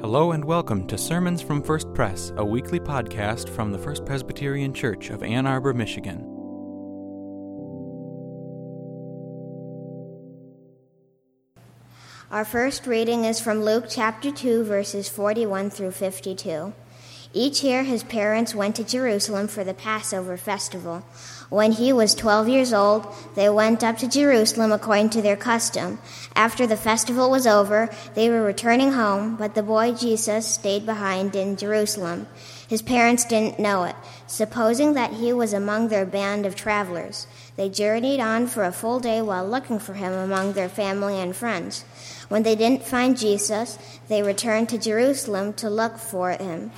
Hello and welcome to Sermons from First Press, a weekly podcast from the First Presbyterian Church of Ann Arbor, Michigan. Our first reading is from Luke chapter 2, verses 41 through 52. Each year his parents went to Jerusalem for the Passover festival. When he was 12 years old, they went up to Jerusalem according to their custom. After the festival was over, they were returning home, but the boy Jesus stayed behind in Jerusalem. His parents didn't know it, supposing that he was among their band of travelers. They journeyed on for a full day while looking for him among their family and friends. When they didn't find Jesus, they returned to Jerusalem to look for him.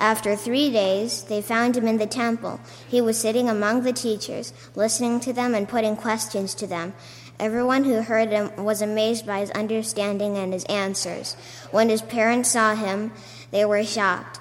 After three days, they found him in the temple. He was sitting among the teachers, listening to them and putting questions to them. Everyone who heard him was amazed by his understanding and his answers. When his parents saw him, they were shocked.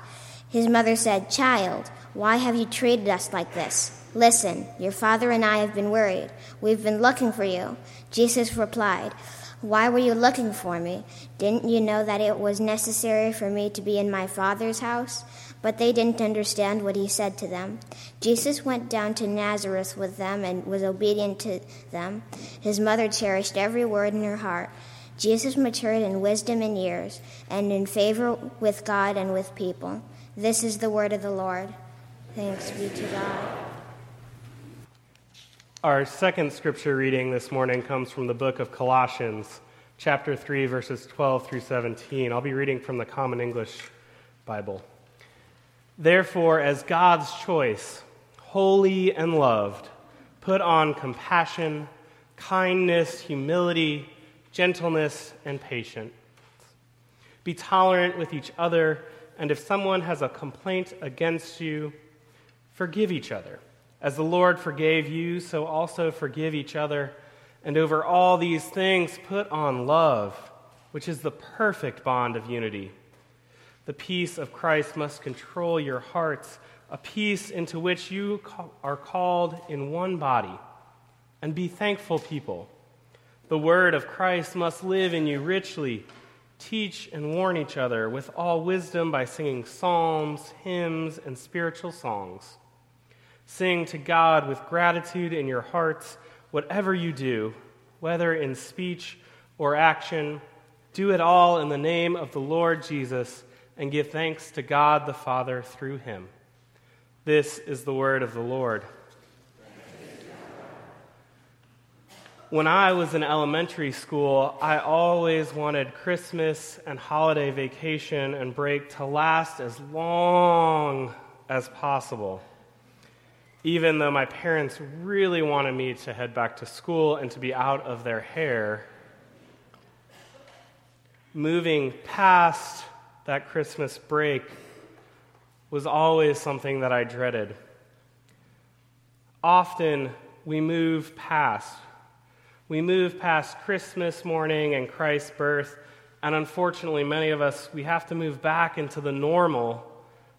His mother said, Child, why have you treated us like this? Listen, your father and I have been worried. We've been looking for you. Jesus replied, why were you looking for me? Didn't you know that it was necessary for me to be in my Father's house? But they didn't understand what he said to them. Jesus went down to Nazareth with them and was obedient to them. His mother cherished every word in her heart. Jesus matured in wisdom and years, and in favor with God and with people. This is the word of the Lord. Thanks be to God. Our second scripture reading this morning comes from the book of Colossians, chapter 3, verses 12 through 17. I'll be reading from the Common English Bible. Therefore, as God's choice, holy and loved, put on compassion, kindness, humility, gentleness, and patience. Be tolerant with each other, and if someone has a complaint against you, forgive each other. As the Lord forgave you, so also forgive each other. And over all these things, put on love, which is the perfect bond of unity. The peace of Christ must control your hearts, a peace into which you are called in one body. And be thankful people. The word of Christ must live in you richly. Teach and warn each other with all wisdom by singing psalms, hymns, and spiritual songs Sing to God with gratitude in your hearts, whatever you do, whether in speech or action. Do it all in the name of the Lord Jesus and give thanks to God the Father through him. This is the word of the Lord. When I was in elementary school, I always wanted Christmas and holiday vacation and break to last as long as possible even though my parents really wanted me to head back to school and to be out of their hair, moving past that Christmas break was always something that I dreaded. Often we move past. We move past Christmas morning and Christ's birth, and unfortunately, many of us, we have to move back into the normal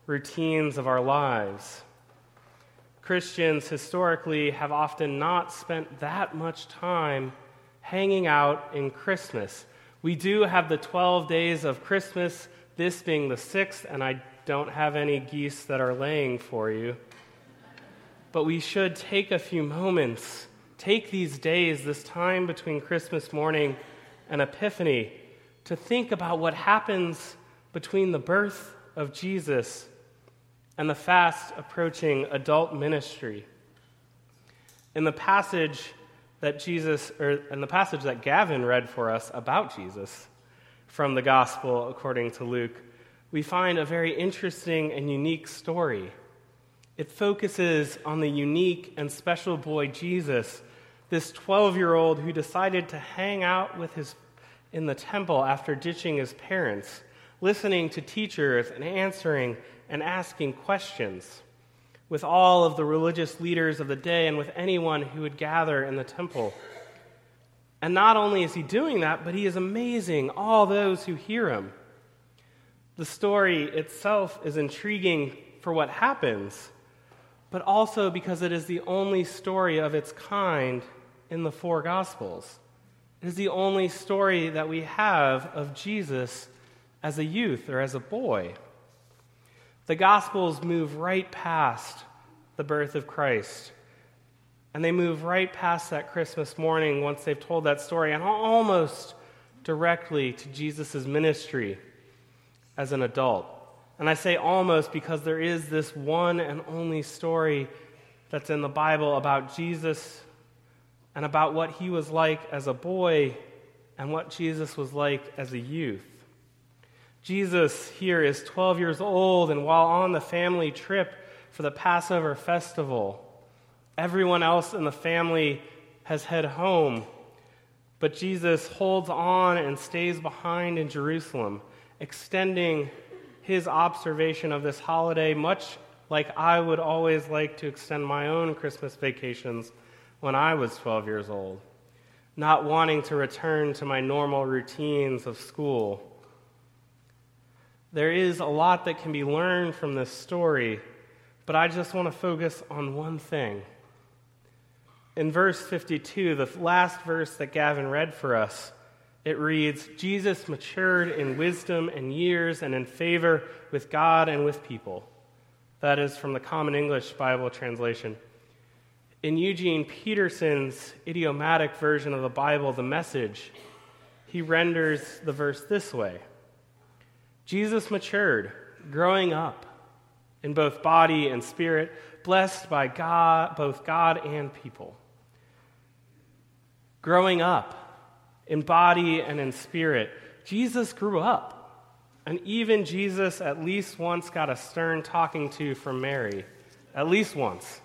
routines of our lives. Christians historically have often not spent that much time hanging out in Christmas. We do have the 12 days of Christmas, this being the sixth, and I don't have any geese that are laying for you. But we should take a few moments, take these days, this time between Christmas morning and Epiphany, to think about what happens between the birth of Jesus and the fast approaching adult ministry. In the passage that Jesus, or in the passage that Gavin read for us about Jesus from the Gospel according to Luke, we find a very interesting and unique story. It focuses on the unique and special boy Jesus, this 12 year old who decided to hang out with his, in the temple after ditching his parents, listening to teachers and answering and asking questions with all of the religious leaders of the day and with anyone who would gather in the temple. And not only is he doing that, but he is amazing all those who hear him. The story itself is intriguing for what happens, but also because it is the only story of its kind in the four Gospels. It is the only story that we have of Jesus as a youth or as a boy. The Gospels move right past the birth of Christ. And they move right past that Christmas morning once they've told that story and almost directly to Jesus' ministry as an adult. And I say almost because there is this one and only story that's in the Bible about Jesus and about what he was like as a boy and what Jesus was like as a youth. Jesus here is 12 years old, and while on the family trip for the Passover festival, everyone else in the family has head home. But Jesus holds on and stays behind in Jerusalem, extending his observation of this holiday much like I would always like to extend my own Christmas vacations when I was 12 years old, not wanting to return to my normal routines of school. There is a lot that can be learned from this story, but I just want to focus on one thing. In verse 52, the last verse that Gavin read for us, it reads Jesus matured in wisdom and years and in favor with God and with people. That is from the Common English Bible translation. In Eugene Peterson's idiomatic version of the Bible, the message, he renders the verse this way Jesus matured, growing up in both body and spirit, blessed by God, both God and people. Growing up in body and in spirit, Jesus grew up. And even Jesus at least once got a stern talking to from Mary. At least once.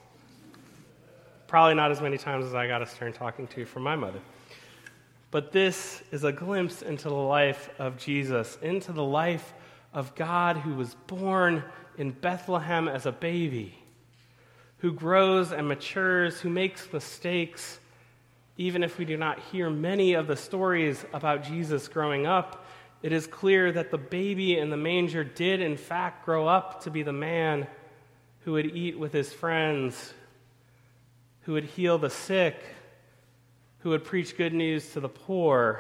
Probably not as many times as I got a stern talking to from my mother. But this is a glimpse into the life of Jesus, into the life of God who was born in Bethlehem as a baby, who grows and matures, who makes mistakes. Even if we do not hear many of the stories about Jesus growing up, it is clear that the baby in the manger did, in fact, grow up to be the man who would eat with his friends, who would heal the sick, who would preach good news to the poor,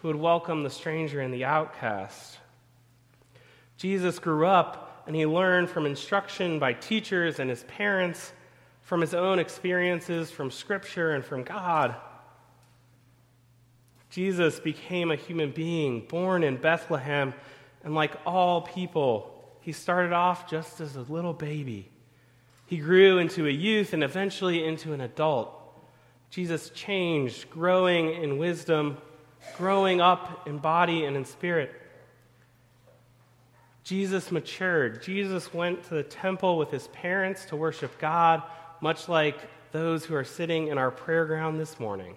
who would welcome the stranger and the outcast. Jesus grew up and he learned from instruction by teachers and his parents, from his own experiences, from Scripture, and from God. Jesus became a human being born in Bethlehem, and like all people, he started off just as a little baby. He grew into a youth and eventually into an adult. Jesus changed, growing in wisdom, growing up in body and in spirit. Jesus matured. Jesus went to the temple with his parents to worship God, much like those who are sitting in our prayer ground this morning.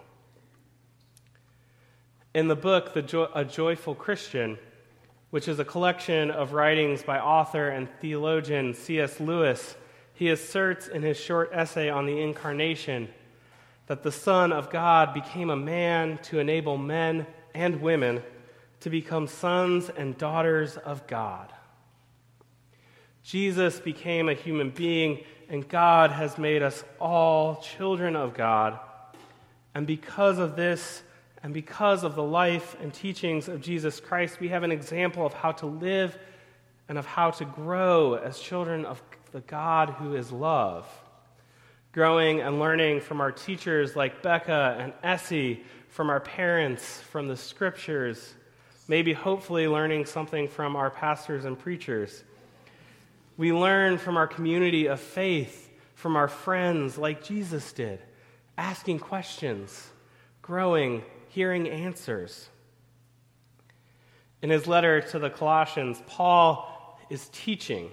In the book, the jo- A Joyful Christian, which is a collection of writings by author and theologian C.S. Lewis, he asserts in his short essay on the incarnation that the Son of God became a man to enable men and women to become sons and daughters of God. Jesus became a human being, and God has made us all children of God. And because of this, and because of the life and teachings of Jesus Christ, we have an example of how to live and of how to grow as children of the God who is love. Growing and learning from our teachers like Becca and Essie, from our parents, from the scriptures, maybe hopefully learning something from our pastors and preachers. We learn from our community of faith, from our friends like Jesus did, asking questions, growing, hearing answers. In his letter to the Colossians, Paul is teaching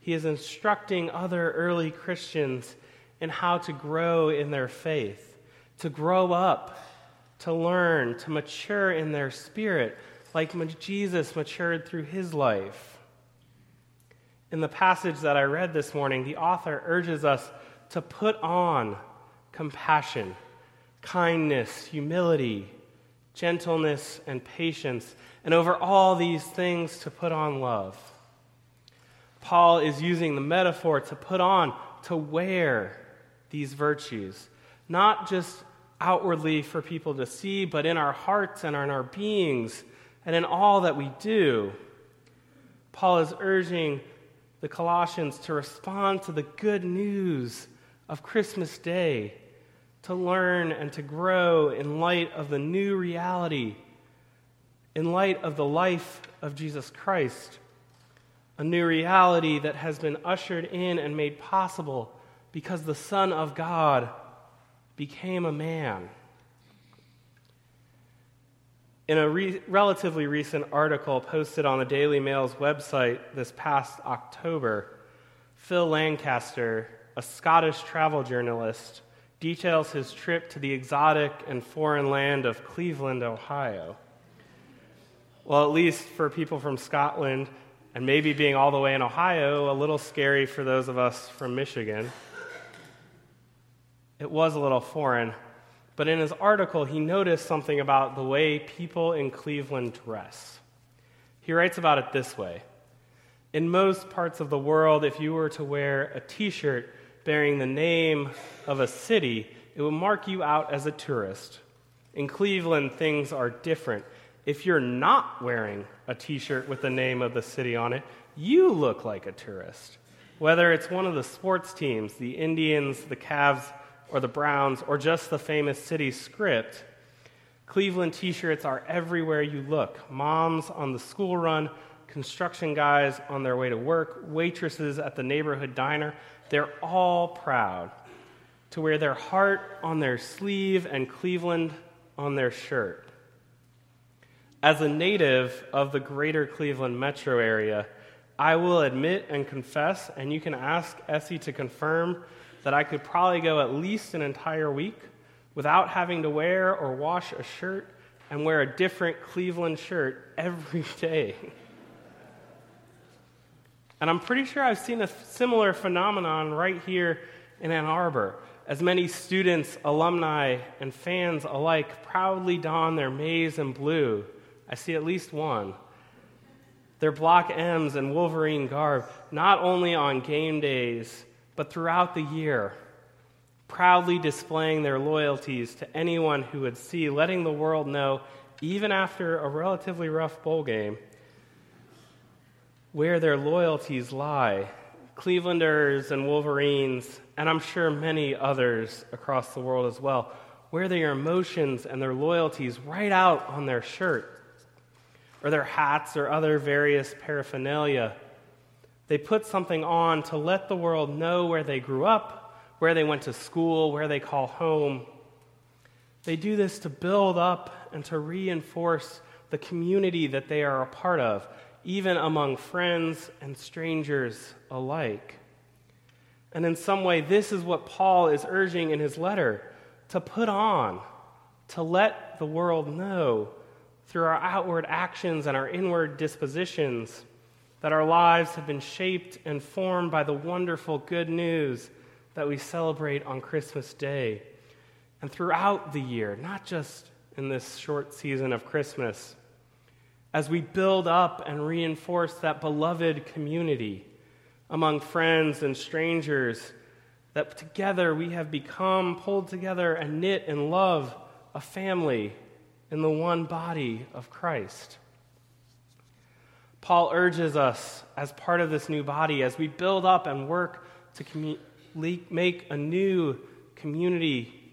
he is instructing other early Christians in how to grow in their faith, to grow up, to learn, to mature in their spirit, like Jesus matured through his life. In the passage that I read this morning, the author urges us to put on compassion, kindness, humility, gentleness, and patience, and over all these things to put on love. Paul is using the metaphor to put on, to wear these virtues, not just outwardly for people to see, but in our hearts and in our beings and in all that we do. Paul is urging the Colossians to respond to the good news of Christmas Day, to learn and to grow in light of the new reality, in light of the life of Jesus Christ, a new reality that has been ushered in and made possible because the Son of God became a man. In a re- relatively recent article posted on the Daily Mail's website this past October, Phil Lancaster, a Scottish travel journalist, details his trip to the exotic and foreign land of Cleveland, Ohio. Well, at least for people from Scotland, and maybe being all the way in Ohio, a little scary for those of us from Michigan. It was a little foreign, but in his article, he noticed something about the way people in Cleveland dress. He writes about it this way In most parts of the world, if you were to wear a t shirt bearing the name of a city, it would mark you out as a tourist. In Cleveland, things are different. If you're not wearing a t shirt with the name of the city on it, you look like a tourist. Whether it's one of the sports teams, the Indians, the Cavs, or the Browns or just the famous city script, Cleveland t shirts are everywhere you look. Moms on the school run, construction guys on their way to work, waitresses at the neighborhood diner, they're all proud to wear their heart on their sleeve and Cleveland on their shirt. As a native of the greater Cleveland metro area, I will admit and confess, and you can ask Essie to confirm that I could probably go at least an entire week without having to wear or wash a shirt and wear a different Cleveland shirt every day. And I'm pretty sure I've seen a similar phenomenon right here in Ann Arbor, as many students, alumni, and fans alike proudly don their maize and blue. I see at least one. Their Block M's and Wolverine garb, not only on game days, but throughout the year, proudly displaying their loyalties to anyone who would see, letting the world know, even after a relatively rough bowl game, where their loyalties lie. Clevelanders and Wolverines, and I'm sure many others across the world as well, wear their emotions and their loyalties right out on their shirt, or their hats, or other various paraphernalia. They put something on to let the world know where they grew up, where they went to school, where they call home. They do this to build up and to reinforce the community that they are a part of, even among friends and strangers alike. And in some way, this is what Paul is urging in his letter to put on, to let the world know through our outward actions and our inward dispositions that our lives have been shaped and formed by the wonderful good news that we celebrate on Christmas Day and throughout the year, not just in this short season of Christmas. As we build up and reinforce that beloved community among friends and strangers, that together we have become pulled together and knit in love, a family in the one body of Christ. Paul urges us as part of this new body, as we build up and work to commu- make a new community,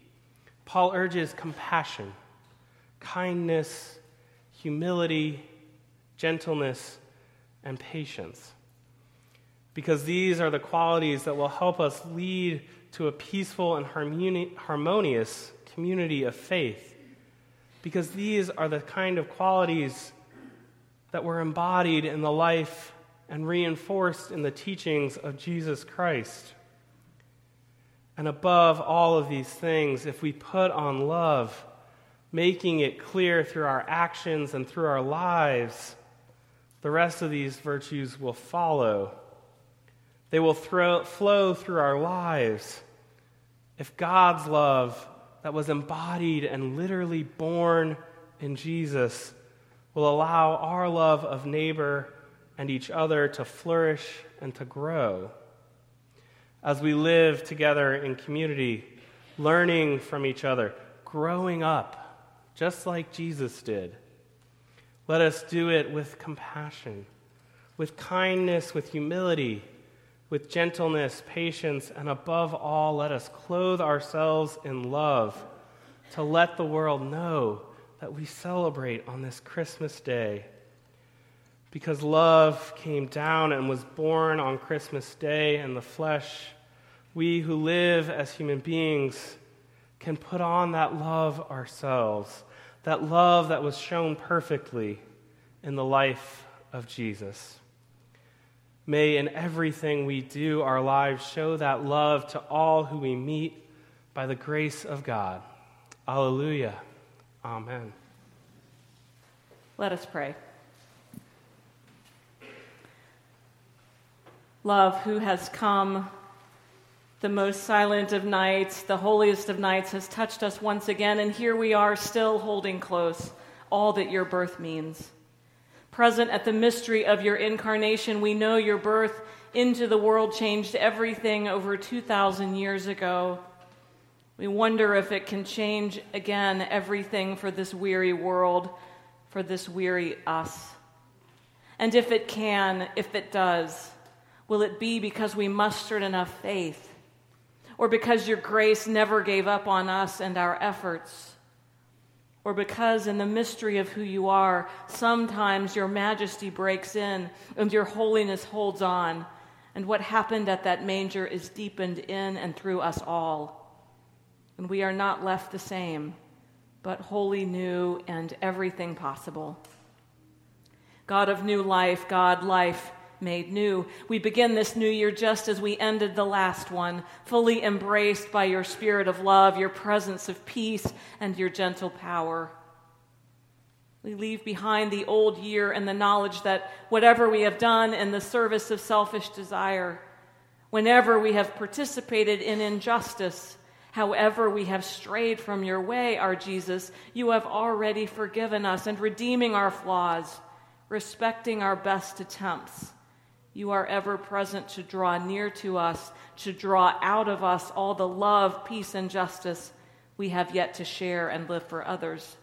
Paul urges compassion, kindness, humility, gentleness, and patience. Because these are the qualities that will help us lead to a peaceful and harmonious community of faith. Because these are the kind of qualities that were embodied in the life and reinforced in the teachings of Jesus Christ. And above all of these things, if we put on love, making it clear through our actions and through our lives, the rest of these virtues will follow. They will throw, flow through our lives. If God's love that was embodied and literally born in Jesus will allow our love of neighbor and each other to flourish and to grow. As we live together in community, learning from each other, growing up, just like Jesus did, let us do it with compassion, with kindness, with humility, with gentleness, patience, and above all, let us clothe ourselves in love to let the world know that we celebrate on this Christmas day. Because love came down and was born on Christmas Day in the flesh, we who live as human beings can put on that love ourselves, that love that was shown perfectly in the life of Jesus. May in everything we do, our lives show that love to all who we meet by the grace of God. Alleluia. Amen. Let us pray. Love, who has come the most silent of nights, the holiest of nights, has touched us once again, and here we are still holding close all that your birth means. Present at the mystery of your incarnation, we know your birth into the world changed everything over 2,000 years ago. We wonder if it can change again everything for this weary world, for this weary us. And if it can, if it does, will it be because we mustered enough faith? or because your grace never gave up on us and our efforts, or because in the mystery of who you are, sometimes your majesty breaks in and your holiness holds on, and what happened at that manger is deepened in and through us all. And we are not left the same, but wholly new and everything possible. God of new life, God, life, made new. We begin this new year just as we ended the last one, fully embraced by your spirit of love, your presence of peace, and your gentle power. We leave behind the old year and the knowledge that whatever we have done in the service of selfish desire, whenever we have participated in injustice, however we have strayed from your way, our Jesus, you have already forgiven us and redeeming our flaws, respecting our best attempts you are ever present to draw near to us, to draw out of us all the love, peace, and justice we have yet to share and live for others.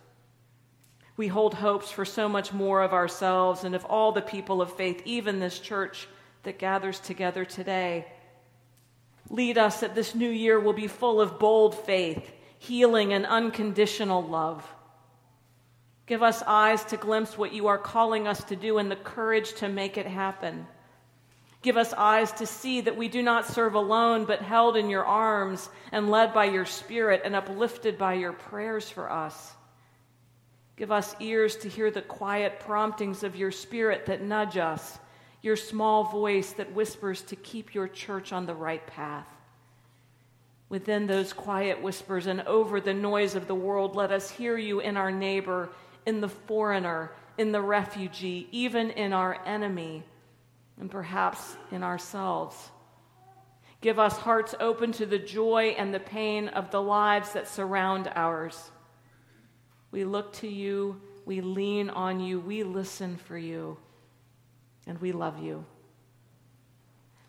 We hold hopes for so much more of ourselves and of all the people of faith, even this church that gathers together today. Lead us that this new year will be full of bold faith, healing, and unconditional love. Give us eyes to glimpse what you are calling us to do and the courage to make it happen. Give us eyes to see that we do not serve alone, but held in your arms and led by your Spirit and uplifted by your prayers for us. Give us ears to hear the quiet promptings of your Spirit that nudge us, your small voice that whispers to keep your church on the right path. Within those quiet whispers and over the noise of the world, let us hear you in our neighbor, in the foreigner, in the refugee, even in our enemy and perhaps in ourselves. Give us hearts open to the joy and the pain of the lives that surround ours. We look to you, we lean on you, we listen for you, and we love you.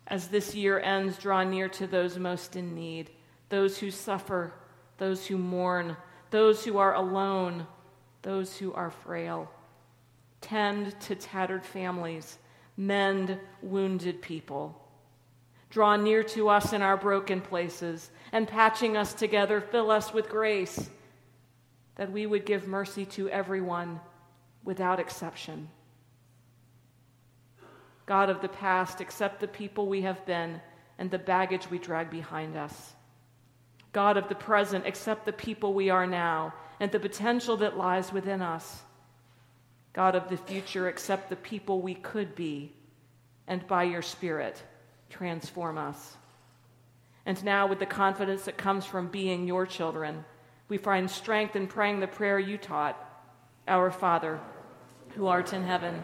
As this year ends, draw near to those most in need, those who suffer, those who mourn, those who are alone, those who are frail. Tend to tattered families mend wounded people. Draw near to us in our broken places, and patching us together, fill us with grace, that we would give mercy to everyone without exception. God of the past, accept the people we have been and the baggage we drag behind us. God of the present, accept the people we are now and the potential that lies within us. God of the future, accept the people we could be, and by your Spirit, transform us. And now, with the confidence that comes from being your children, we find strength in praying the prayer you taught Our Father, who art in heaven,